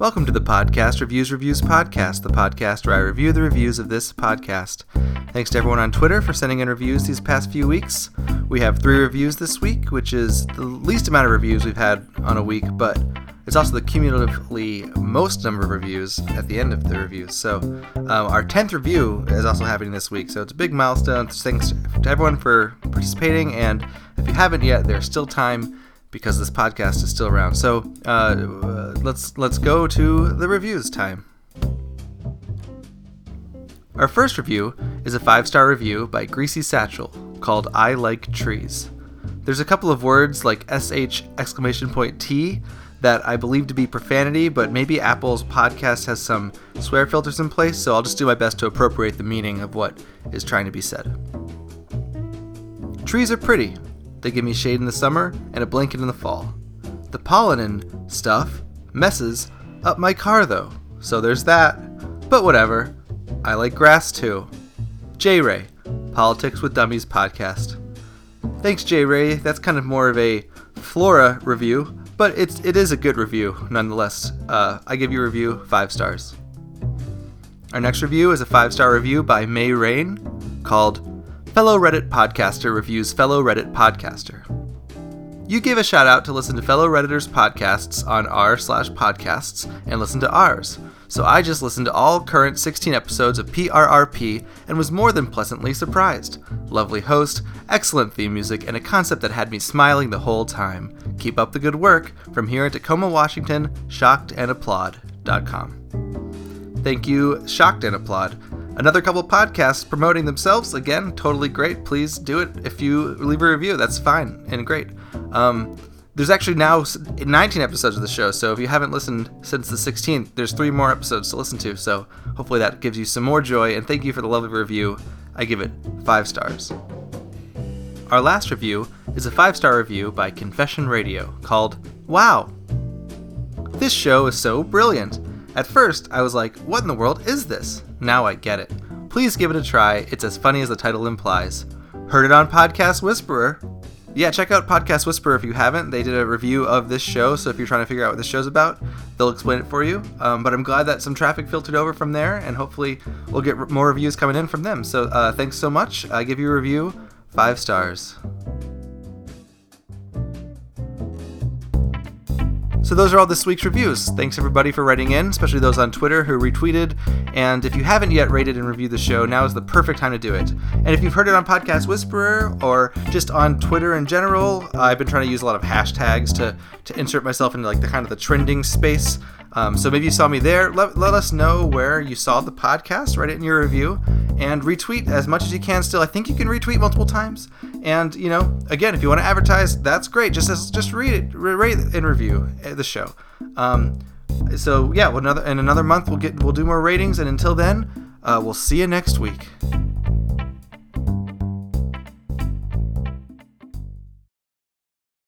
Welcome to the podcast Reviews Reviews Podcast, the podcast where I review the reviews of this podcast. Thanks to everyone on Twitter for sending in reviews these past few weeks. We have three reviews this week, which is the least amount of reviews we've had on a week, but it's also the cumulatively most number of reviews at the end of the reviews. So um, our 10th review is also happening this week, so it's a big milestone. Thanks to everyone for participating, and if you haven't yet, there's still time because this podcast is still around. So uh, let's let's go to the reviews time. Our first review is a five star review by Greasy Satchel called "I Like Trees." There's a couple of words like sh exclamation point t that I believe to be profanity, but maybe Apple's podcast has some swear filters in place, so I'll just do my best to appropriate the meaning of what is trying to be said. Trees are pretty, they give me shade in the summer and a blanket in the fall. The pollen stuff messes up my car though, so there's that. But whatever. I like grass too. J Ray, Politics with Dummies podcast. Thanks, J Ray. That's kind of more of a flora review, but it's it is a good review nonetheless. Uh, I give you a review five stars. Our next review is a five star review by May Rain called Fellow Reddit podcaster reviews fellow Reddit podcaster. You gave a shout out to listen to fellow Redditors' podcasts on r slash podcasts and listen to ours. So I just listened to all current 16 episodes of PRRP and was more than pleasantly surprised. Lovely host, excellent theme music, and a concept that had me smiling the whole time. Keep up the good work from here in Tacoma, Washington, shockedandapplaud.com. Thank you, Shocked and Applaud another couple podcasts promoting themselves. Again, totally great. Please do it if you leave a review. That's fine and great. Um, there's actually now 19 episodes of the show, so if you haven't listened since the 16th, there's three more episodes to listen to. So hopefully that gives you some more joy. And thank you for the lovely review. I give it five stars. Our last review is a five star review by Confession Radio called Wow! This show is so brilliant. At first, I was like, what in the world is this? Now I get it. Please give it a try, it's as funny as the title implies. Heard it on Podcast Whisperer. Yeah, check out Podcast Whisperer if you haven't. They did a review of this show, so if you're trying to figure out what this show's about, they'll explain it for you. Um, but I'm glad that some traffic filtered over from there, and hopefully we'll get more reviews coming in from them. So uh, thanks so much. I give you a review, five stars. So those are all this week's reviews. Thanks everybody for writing in, especially those on Twitter who retweeted. And if you haven't yet rated and reviewed the show, now is the perfect time to do it. And if you've heard it on Podcast Whisperer or just on Twitter in general, I've been trying to use a lot of hashtags to to insert myself into like the kind of the trending space. Um, so maybe you saw me there. Let, let us know where you saw the podcast. Write it in your review and retweet as much as you can. Still, I think you can retweet multiple times. And you know, again, if you want to advertise, that's great. Just as, just read it, rate and review uh, the show. Um, so yeah, another in another month we'll get we'll do more ratings. And until then, uh, we'll see you next week.